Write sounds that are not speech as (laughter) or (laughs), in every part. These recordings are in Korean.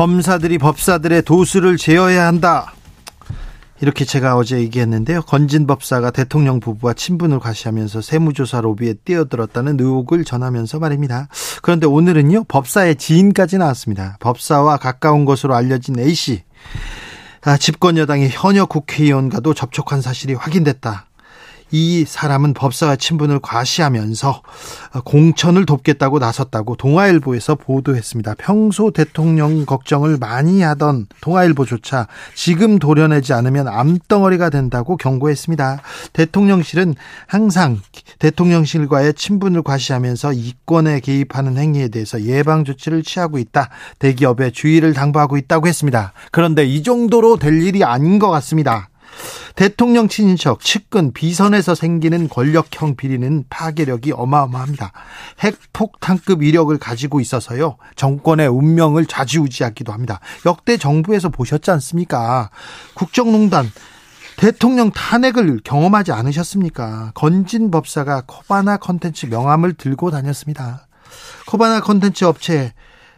검사들이 법사들의 도수를 재어야 한다. 이렇게 제가 어제 얘기했는데요. 건진 법사가 대통령 부부와 친분을 과시하면서 세무조사 로비에 뛰어들었다는 의혹을 전하면서 말입니다. 그런데 오늘은요, 법사의 지인까지 나왔습니다. 법사와 가까운 것으로 알려진 A씨. 아, 집권 여당의 현역 국회의원과도 접촉한 사실이 확인됐다. 이 사람은 법사와 친분을 과시하면서 공천을 돕겠다고 나섰다고 동아일보에서 보도했습니다. 평소 대통령 걱정을 많이 하던 동아일보조차 지금 도려내지 않으면 암덩어리가 된다고 경고했습니다. 대통령실은 항상 대통령실과의 친분을 과시하면서 이권에 개입하는 행위에 대해서 예방 조치를 취하고 있다. 대기업에 주의를 당부하고 있다고 했습니다. 그런데 이 정도로 될 일이 아닌 것 같습니다. 대통령 친인척, 측근, 비선에서 생기는 권력형 비리는 파괴력이 어마어마합니다. 핵폭탄급 위력을 가지고 있어서요. 정권의 운명을 좌지우지하기도 합니다. 역대 정부에서 보셨지 않습니까? 국정농단 대통령 탄핵을 경험하지 않으셨습니까? 건진 법사가 코바나 컨텐츠 명함을 들고 다녔습니다. 코바나 컨텐츠 업체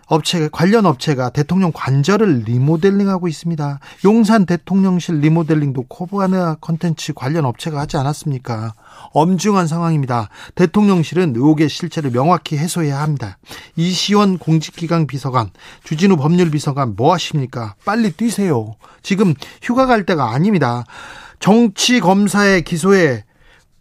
업체 관련 업체가 대통령 관저를 리모델링하고 있습니다. 용산 대통령실 리모델링도 코바나 컨텐츠 관련 업체가 하지 않았습니까? 엄중한 상황입니다. 대통령실은 의혹의 실체를 명확히 해소해야 합니다. 이시원 공직기강 비서관, 주진우 법률비서관 뭐 하십니까? 빨리 뛰세요. 지금 휴가 갈 때가 아닙니다. 정치 검사의 기소에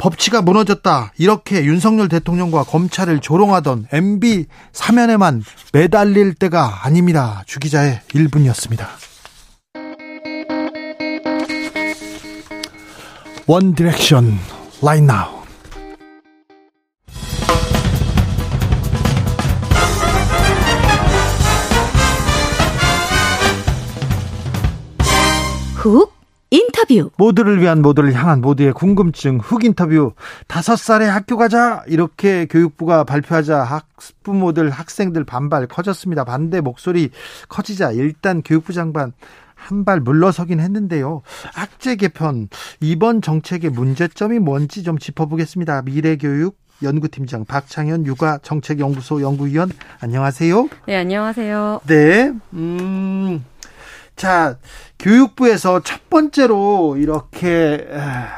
법치가 무너졌다. 이렇게 윤석열 대통령과 검찰을 조롱하던 MB 사면에만 매달릴 때가 아닙니다. 주기자의 1분이었습니다. One direction right now. 훅 인터뷰. 모두를 위한 모두를 향한 모두의 궁금증 훅 인터뷰. 다섯 살에 학교 가자 이렇게 교육부가 발표하자 학부모들 학생들 반발 커졌습니다. 반대 목소리 커지자 일단 교육부 장관 한 발 물러서긴 했는데요. 학제 개편 이번 정책의 문제점이 뭔지 좀 짚어보겠습니다. 미래교육 연구팀장 박창현 육아 정책연구소 연구위원 안녕하세요. 네 안녕하세요. 네. 음. 자, 교육부에서 첫 번째로 이렇게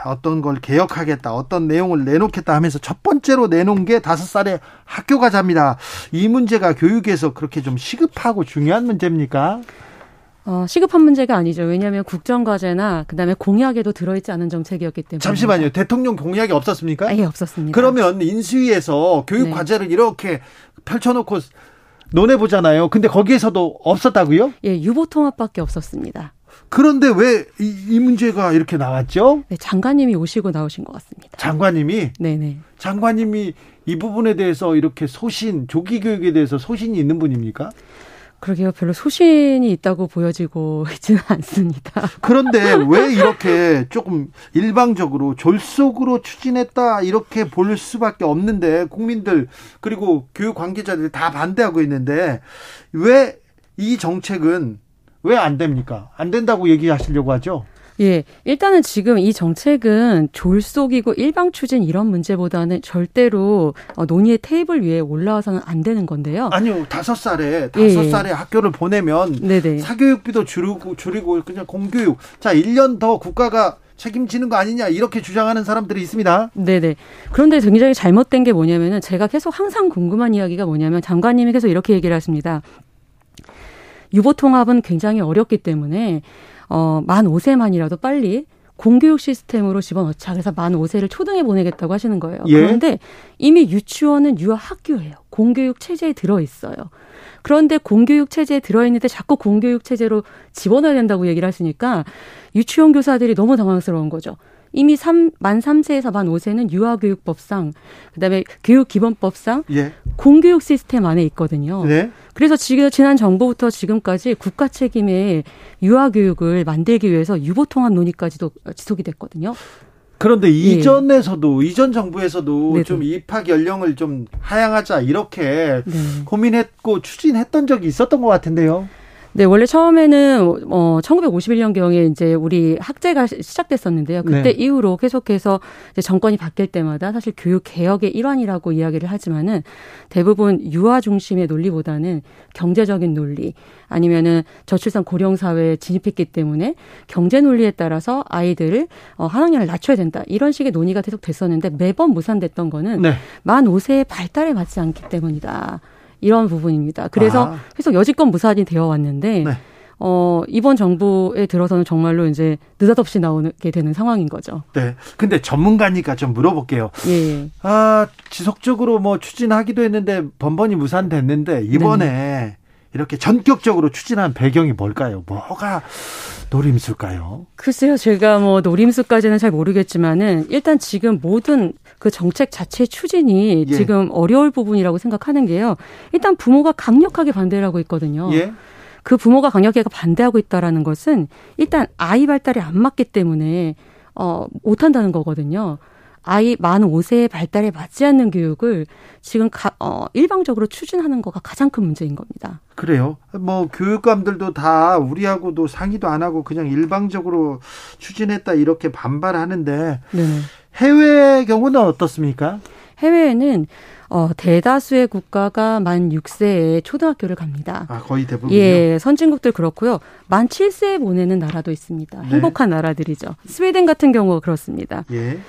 어떤 걸 개혁하겠다, 어떤 내용을 내놓겠다 하면서 첫 번째로 내놓은 게 다섯 살에 학교 가자입니다. 이 문제가 교육에서 그렇게 좀 시급하고 중요한 문제입니까? 어, 시급한 문제가 아니죠. 왜냐하면 국정과제나 그다음에 공약에도 들어있지 않은 정책이었기 때문에. 잠시만요. 대통령 공약이 없었습니까? 아예 없었습니다. 그러면 인수위에서 교육 네. 과제를 이렇게 펼쳐놓고 논해 보잖아요. 근데 거기에서도 없었다고요? 예, 유보 통합밖에 없었습니다. 그런데 왜 이 문제가 이렇게 나왔죠? 네, 장관님이 오시고 나오신 것 같습니다. 장관님이? 네네. 장관님이 이 부분에 대해서 이렇게 소신, 조기 교육에 대해서 소신이 있는 분입니까? 그러게요. 별로 소신이 있다고 보여지고 (laughs) 있지는 않습니다. 그런데 왜 이렇게 조금 일방적으로 졸속으로 추진했다 이렇게 볼 수밖에 없는데 국민들 그리고 교육 관계자들이 다 반대하고 있는데 왜 이 정책은 왜 안 됩니까? 안 된다고 얘기하시려고 하죠? 예, 일단은 지금 이 정책은 졸속이고 일방 추진 이런 문제보다는 절대로 어, 논의의 테이블 위에 올라와서는 안 되는 건데요. 아니요, 다섯 살에 다섯 예. 살에 학교를 보내면 네네. 사교육비도 줄이고 줄이고 그냥 공교육. 자, 1년 더 국가가 책임지는 거 아니냐 이렇게 주장하는 사람들이 있습니다. 네네. 그런데 굉장히 잘못된 게 뭐냐면은 제가 계속 항상 궁금한 이야기가 뭐냐면 장관님이 계속 이렇게 얘기를 하십니다. 유보 통합은 굉장히 어렵기 때문에 어, 만 5세만이라도 빨리 공교육 시스템으로 집어넣자. 그래서 만 5세를 초등에 보내겠다고 하시는 거예요. 예? 그런데 이미 유치원은 유아학교예요. 공교육 체제에 들어 있어요. 그런데 공교육 체제에 들어 있는데 자꾸 공교육 체제로 집어넣어야 된다고 얘기를 하시니까 유치원 교사들이 너무 당황스러운 거죠. 이미 3, 만 3세에서 만 5세는 유아교육법상, 그다음에 교육기본법상 예. 공교육 시스템 안에 있거든요. 네. 그래서 지금 지난 정부부터 지금까지 국가 책임의 유아교육을 만들기 위해서 유보통합 논의까지도 지속이 됐거든요. 그런데 예. 이전에서도 이전 정부에서도 네네. 좀 입학 연령을 좀 하향하자 이렇게 네. 고민했고 추진했던 적이 있었던 것 같은데요. 네, 원래 처음에는 어 1951년경에 이제 우리 학제가 시작됐었는데요. 그때 네. 이후로 계속해서 정권이 바뀔 때마다 사실 교육 개혁의 일환이라고 이야기를 하지만은 대부분 유아 중심의 논리보다는 경제적인 논리 아니면은 저출산 고령 사회에 진입했기 때문에 경제 논리에 따라서 아이들을 어, 한 학년을 낮춰야 된다 이런 식의 논의가 계속 됐었는데 매번 무산됐던 거는 네. 만 5세의 발달에 맞지 않기 때문이다. 이런 부분입니다. 그래서 아. 계속 여지껏 무산이 되어 왔는데 네. 어, 이번 정부에 들어서는 정말로 이제 느닷없이 나오게 되는 상황인 거죠. 네. 근데 전문가니까 좀 물어볼게요. 예. 아, 지속적으로 뭐 추진하기도 했는데 번번이 무산됐는데 이번에 네. 이렇게 전격적으로 추진한 배경이 뭘까요? 뭐가 노림수일까요? 글쎄요, 제가 뭐 노림수까지는 잘 모르겠지만은 일단 지금 모든 그 정책 자체 추진이 예. 지금 어려울 부분이라고 생각하는 게요. 일단 부모가 강력하게 반대를 하고 있거든요. 예. 그 부모가 강력하게 반대하고 있다라는 것은 일단 아이 발달이 안 맞기 때문에 어 못한다는 거거든요. 아이 만 5세의 발달에 맞지 않는 교육을 지금 가, 어, 일방적으로 추진하는 거가 가장 큰 문제인 겁니다. 그래요? 뭐 교육감들도 다 우리하고도 상의도 안 하고 그냥 일방적으로 추진했다 이렇게 반발하는데 네 해외 경우는 어떻습니까? 해외에는 어, 대다수의 국가가 만 6세에 초등학교를 갑니다. 아, 거의 대부분. 예, 선진국들 그렇고요. 만 7세에 보내는 나라도 있습니다. 네. 행복한 나라들이죠. 스웨덴 같은 경우가 그렇습니다. 예.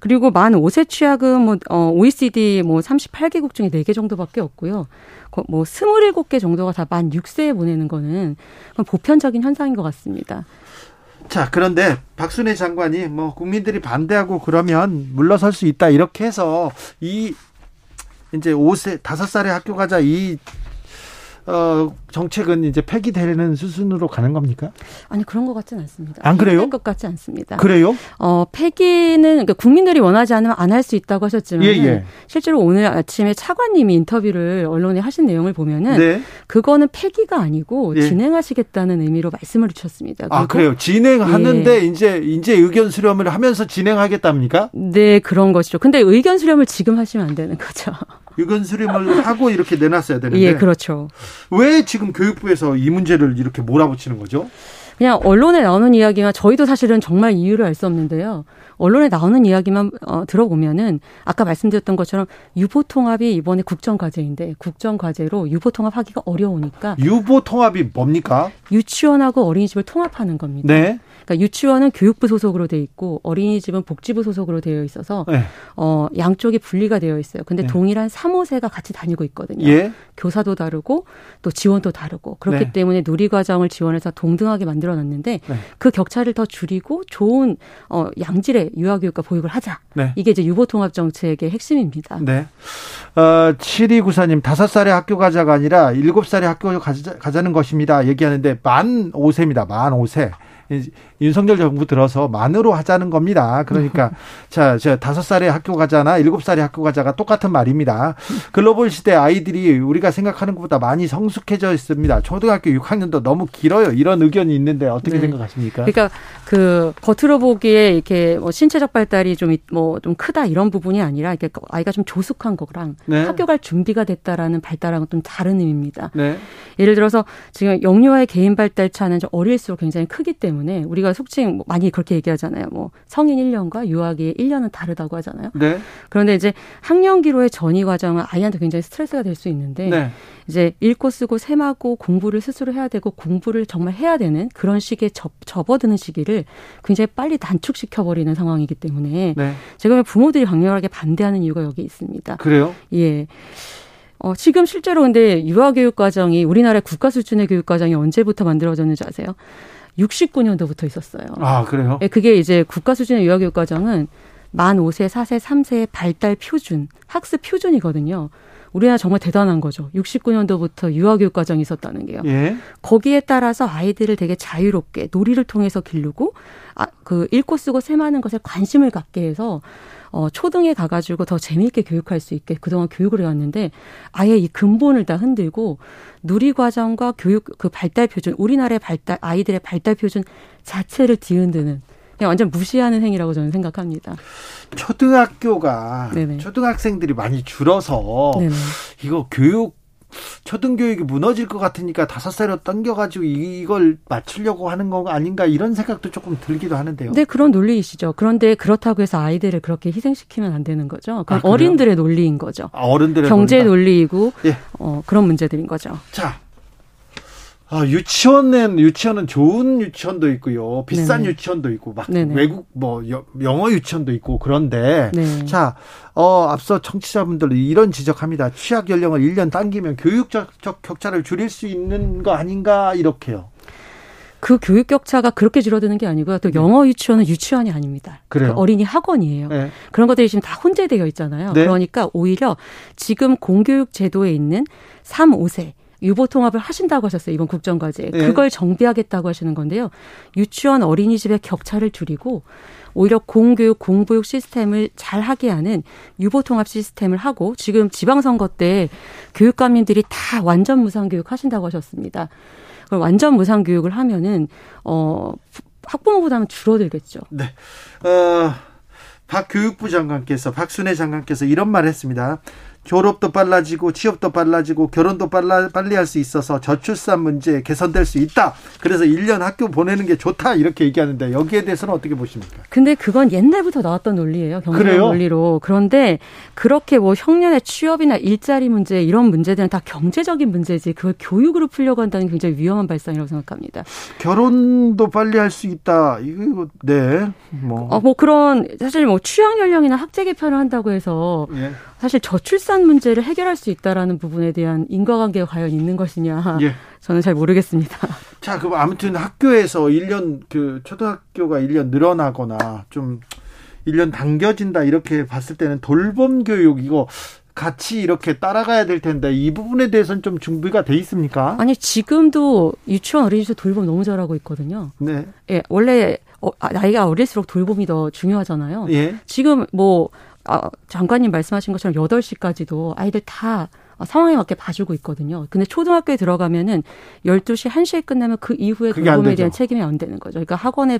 그리고 만 5세 취약은 뭐 어, OECD 뭐 38개국 중에 4개 정도밖에 없고요. 뭐 27개 정도가 다 만 6세에 보내는 거는 보편적인 현상인 것 같습니다. 자, 그런데 박순애 장관이 뭐 국민들이 반대하고 그러면 물러설 수 있다 이렇게 해서 이 이제 5세 5살에 학교 가자 이 어, 정책은 이제 폐기되는 수순으로 가는 겁니까? 아니 그런 것 같지는 않습니다. 안 그래요? 것 같지 않습니다. 그래요? 어 폐기는 그러니까 국민들이 원하지 않으면 안 할 수 있다고 하셨지만 예, 예. 실제로 오늘 아침에 차관님이 인터뷰를 언론에 하신 내용을 보면은 네. 그거는 폐기가 아니고 예. 진행하시겠다는 의미로 말씀을 주셨습니다. 아 그래요? 진행하는데 예. 이제 이제 의견 수렴을 하면서 진행하겠답니까? 네 그런 것이죠. 근데 의견 수렴을 지금 하시면 안 되는 거죠. 유견 수렴을 하고 이렇게 내놨어야 되는데. 예, 그렇죠. 왜 지금 교육부에서 이 문제를 이렇게 몰아붙이는 거죠? 그냥 언론에 나오는 이야기가 저희도 사실은 정말 이유를 알 수 없는데요. 언론에 나오는 이야기만 어, 들어보면은 아까 말씀드렸던 것처럼 유보 통합이 이번에 국정 과제인데 국정 과제로 유보 통합하기가 어려우니까 유보 통합이 뭡니까? 유치원하고 어린이집을 통합하는 겁니다. 네. 그러니까 유치원은 교육부 소속으로 돼 있고 어린이집은 복지부 소속으로 되어 있어서 네. 어 양쪽이 분리가 되어 있어요. 근데 네. 동일한 3호세가 같이 다니고 있거든요. 예. 교사도 다르고 또 지원도 다르고 그렇기 네. 때문에 누리 과정을 지원해서 동등하게 만들어 놨는데 네. 그 격차를 더 줄이고 좋은 어 양질의 유아 교육과 보육을 하자. 네. 이게 이제 유보 통합 정책의 핵심입니다. 네. 어 7294님 5살에 학교 가자가 아니라 7살에 학교 가자, 가자는 것입니다. 얘기하는데 만 5세입니다. 만 5세. 윤석열 정부 들어서 만으로 하자는 겁니다. 그러니까 (laughs) 자, 저 다섯 살에 학교 가잖아, 일곱 살에 학교 가자가 똑같은 말입니다. 글로벌 시대 아이들이 우리가 생각하는 것보다 많이 성숙해져 있습니다. 초등학교 6학년도 너무 길어요. 이런 의견이 있는데 어떻게 네. 생각하십니까? 그러니까 그 겉으로 보기에 이렇게 뭐 신체적 발달이 좀 뭐좀 좀 크다 이런 부분이 아니라 이게 아이가 좀 조숙한 거랑 네. 학교 갈 준비가 됐다라는 발달하고는 좀 다른 의미입니다. 네. 예를 들어서 지금 영유아의 개인 발달 차는 좀 어릴수록 굉장히 크기 때문에 우리가 속칭 뭐 많이 그렇게 얘기하잖아요. 뭐 성인 1년과 유아기 1년은 다르다고 하잖아요. 네. 그런데 이제 학령기로의 전이 과정은 아이한테 굉장히 스트레스가 될 수 있는데 네. 이제 읽고 쓰고 셈하고 공부를 스스로 해야 되고 공부를 정말 해야 되는 그런 식의 접, 접어드는 시기를 굉장히 빨리 단축시켜 버리는 상황이기 때문에 네. 제가 부모들이 강력하게 반대하는 이유가 여기 있습니다. 그래요? 예. 어, 지금 실제로 근데 유아교육 과정이 우리나라의 국가 수준의 교육 과정이 언제부터 만들어졌는지 아세요? 69년도부터 있었어요. 아, 그래요? 예, 그게 이제 국가 수준의 유아교육 과정은 만 5세, 4세, 3세의 발달 표준, 학습 표준이거든요. 우리나라 정말 대단한 거죠. 69년도부터 유아교육 과정이 있었다는 게요. 예. 거기에 따라서 아이들을 되게 자유롭게 놀이를 통해서 기르고 아, 그 읽고 쓰고 세마는 것에 관심을 갖게 해서 어, 초등에 가가지고 더 재미있게 교육할 수 있게 그동안 교육을 해왔는데 아예 이 근본을 다 흔들고 누리과정과 교육 그 발달 표준, 우리나라의 발달, 아이들의 발달 표준 자체를 뒤흔드는 그냥 완전 무시하는 행위라고 저는 생각합니다. 초등학교가 네네. 초등학생들이 많이 줄어서 네네. 이거 교육 초등교육이 무너질 것 같으니까 다섯 살로 당겨가지고 이걸 맞추려고 하는 거 아닌가 이런 생각도 조금 들기도 하는데요. 네, 그런 논리이시죠. 그런데 그렇다고 해서 아이들을 그렇게 희생시키면 안 되는 거죠. 아, 어린들의 논리인 거죠. 아, 어른들의 경제 논리이고 예. 어, 그런 문제들인 거죠. 자, 아, 유치원은 유치원은 좋은 유치원도 있고요. 비싼 네네. 유치원도 있고 막 네네. 외국 뭐 영어 유치원도 있고 그런데 네. 자, 어 앞서 청취자분들 이런 지적합니다. 취약 연령을 1년 당기면 교육적 격차를 줄일 수 있는 거 아닌가 이렇게요. 그 교육 격차가 그렇게 줄어드는 게 아니고요. 또 네. 영어 유치원은 유치원이 아닙니다. 그래요. 그 어린이 학원이에요. 네. 그런 것들이 지금 다 혼재되어 있잖아요. 네. 그러니까 오히려 지금 공교육 제도에 있는 3, 5세 유보 통합을 하신다고 하셨어요. 이번 국정과제. 네. 그걸 정비하겠다고 하시는 건데요. 유치원 어린이집의 격차를 줄이고 오히려 공교육, 공보육 시스템을 잘 하게 하는 유보 통합 시스템을 하고 지금 지방선거 때 교육감님들이 다 완전 무상 교육 하신다고 하셨습니다. 그걸 완전 무상 교육을 하면은 어 학부모 부담은 줄어들겠죠. 네. 어, 박 교육부 장관께서 박순애 장관께서 이런 말 했습니다. 졸업도 빨라지고 취업도 빨라지고 결혼도 빨라, 빨리 할 수 있어서 저출산 문제 개선될 수 있다. 그래서 1년 학교 보내는 게 좋다. 이렇게 얘기하는데 여기에 대해서는 어떻게 보십니까? 근데 그건 옛날부터 나왔던 논리예요. 경제적 논리로. 그런데 그렇게 뭐 형년의 취업이나 일자리 문제 이런 문제들은 다 경제적인 문제지 그걸 교육으로 풀려고 한다는 굉장히 위험한 발상이라고 생각합니다. 결혼도 빨리 할 수 있다. 이거 네. 뭐. 어, 뭐 그런 사실 뭐 취약 연령이나 학제 개편을 한다고 해서 예. 사실 저출산 문제를 해결할 수 있다라는 부분에 대한 인과관계가 과연 있는 것이냐. 예. 저는 잘 모르겠습니다. 자, 그럼 아무튼 학교에서 1년 그 초등학교가 1년 늘어나거나 좀 1년 당겨진다 이렇게 봤을 때는 돌봄 교육 이거 같이 이렇게 따라가야 될 텐데 이 부분에 대해서는 좀 준비가 돼 있습니까? 아니 지금도 유치원 어린이집 돌봄 너무 잘하고 있거든요. 네. 예, 원래 어, 아, 나이가 어릴수록 돌봄이 더 중요하잖아요. 예. 지금 뭐 아, 장관님 말씀하신 것처럼 8시까지도 아이들 다 상황에 맞게 봐주고 있거든요. 근데 초등학교에 들어가면은 12시, 1시에 끝나면 그 이후에 돌봄에 대한 책임이 안 되는 거죠. 그러니까 학원에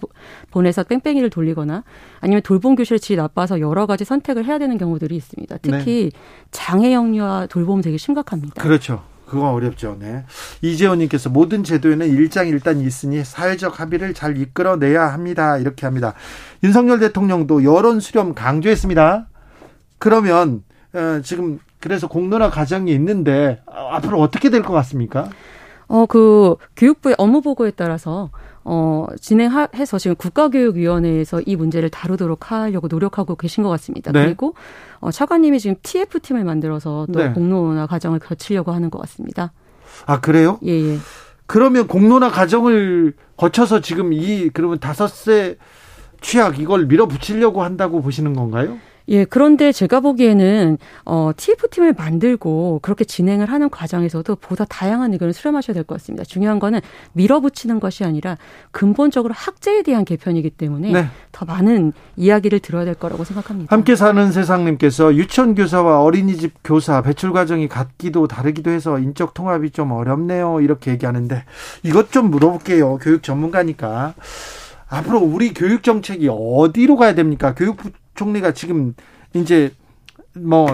보내서 뺑뺑이를 돌리거나 아니면 돌봄 교실 질이 나빠서 여러 가지 선택을 해야 되는 경우들이 있습니다. 특히 네. 장애 영유아 돌봄 되게 심각합니다. 그렇죠. 그건 어렵죠. 네. 이재원님께서 모든 제도에는 일장일단이 있으니 사회적 합의를 잘 이끌어내야 합니다. 이렇게 합니다. 윤석열 대통령도 여론 수렴 강조했습니다. 그러면 어, 지금 그래서 공론화 과정이 있는데 어, 앞으로 어떻게 될 것 같습니까? 어, 그 교육부의 업무 보고에 따라서 어, 진행해서 지금 국가교육위원회에서 이 문제를 다루도록 하려고 노력하고 계신 것 같습니다. 네. 그리고 어, 차관님이 지금 TF팀을 만들어서 또 네. 공론화 과정을 거치려고 하는 것 같습니다. 아, 그래요? 예, 예. 그러면 공론화 과정을 거쳐서 지금 이 그러면 다섯 세 취약 이걸 밀어붙이려고 한다고 보시는 건가요? 예, 그런데 제가 보기에는 어 TF팀을 만들고 그렇게 진행을 하는 과정에서도 보다 다양한 의견을 수렴하셔야 될 것 같습니다. 중요한 거는 밀어붙이는 것이 아니라 근본적으로 학제에 대한 개편이기 때문에 네. 더 많은 이야기를 들어야 될 거라고 생각합니다. 함께 사는 세상님께서 유치원 교사와 어린이집 교사 배출 과정이 같기도 다르기도 해서 인적 통합이 좀 어렵네요. 이렇게 얘기하는데 이것 좀 물어볼게요. 교육 전문가니까. 앞으로 우리 교육 정책이 어디로 가야 됩니까? 교육부 총리가 지금 이제 뭐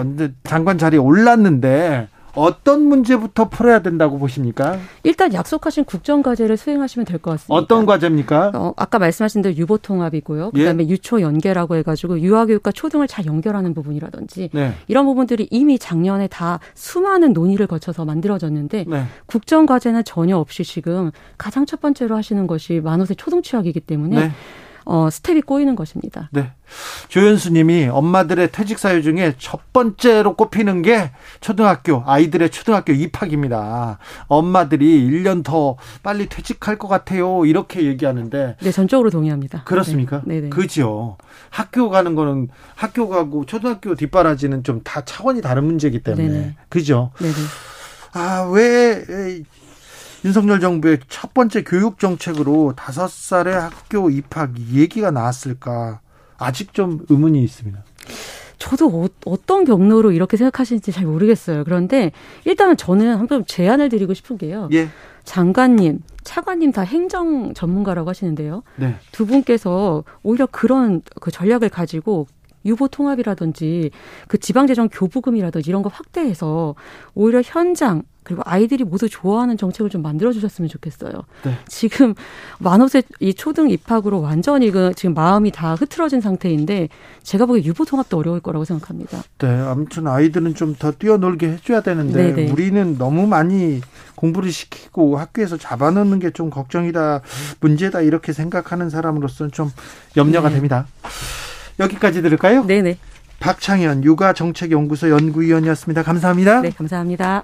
장관 자리에 올랐는데 어떤 문제부터 풀어야 된다고 보십니까? 일단 약속하신 국정 과제를 수행하시면 될 것 같습니다. 어떤 과제입니까? 어, 아까 말씀하신 대로 유보 통합이고요. 그다음에 예? 유초 연계라고 해가지고 유아교육과 초등을 잘 연결하는 부분이라든지 네. 이런 부분들이 이미 작년에 다 수많은 논의를 거쳐서 만들어졌는데 네. 국정 과제는 전혀 없이 지금 가장 첫 번째로 하시는 것이 만호세 초등취학이기 때문에 네. 어, 스텝이 꼬이는 것입니다. 네. 조현수님이 엄마들의 퇴직 사유 중에 첫 번째로 꼽히는 게 초등학교 아이들의 초등학교 입학입니다. 엄마들이 1년 더 빨리 퇴직할 것 같아요. 이렇게 얘기하는데 네, 전적으로 동의합니다. 그렇습니까? 네, 네. 그죠. 학교 가는 거는 학교 가고 초등학교 뒷바라지는 좀 다 차원이 다른 문제이기 때문에 네네. 그죠. 네네. 아, 왜 윤석열 정부의 첫 번째 교육 정책으로 다섯 살의 학교 입학 얘기가 나왔을까? 아직 좀 의문이 있습니다. 저도 어, 떤 경로로 이렇게 생각하시는지 잘 모르겠어요. 그런데 일단은 저는 한번 제안을 드리고 싶은 게요. 예. 장관님, 차관님 다 행정 전문가라고 하시는데요. 네. 두 분께서 오히려 그런 그 전략을 가지고 유보 통합이라든지 그 지방재정 교부금이라든지 이런 거 확대해서 오히려 현장 그리고 아이들이 모두 좋아하는 정책을 좀 만들어 주셨으면 좋겠어요. 네. 지금 만호세 이 초등 입학으로 완전히 그 지금 마음이 다 흐트러진 상태인데 제가 보기에 유보 통합도 어려울 거라고 생각합니다. 네, 아무튼 아이들은 좀 더 뛰어놀게 해줘야 되는데 네네. 우리는 너무 많이 공부를 시키고 학교에서 잡아놓는 게 좀 걱정이다, 문제다 이렇게 생각하는 사람으로서는 좀 염려가 네. 됩니다. 여기까지 들을까요? 네네. 박창현 육아정책연구소 연구위원이었습니다. 감사합니다. 네, 감사합니다.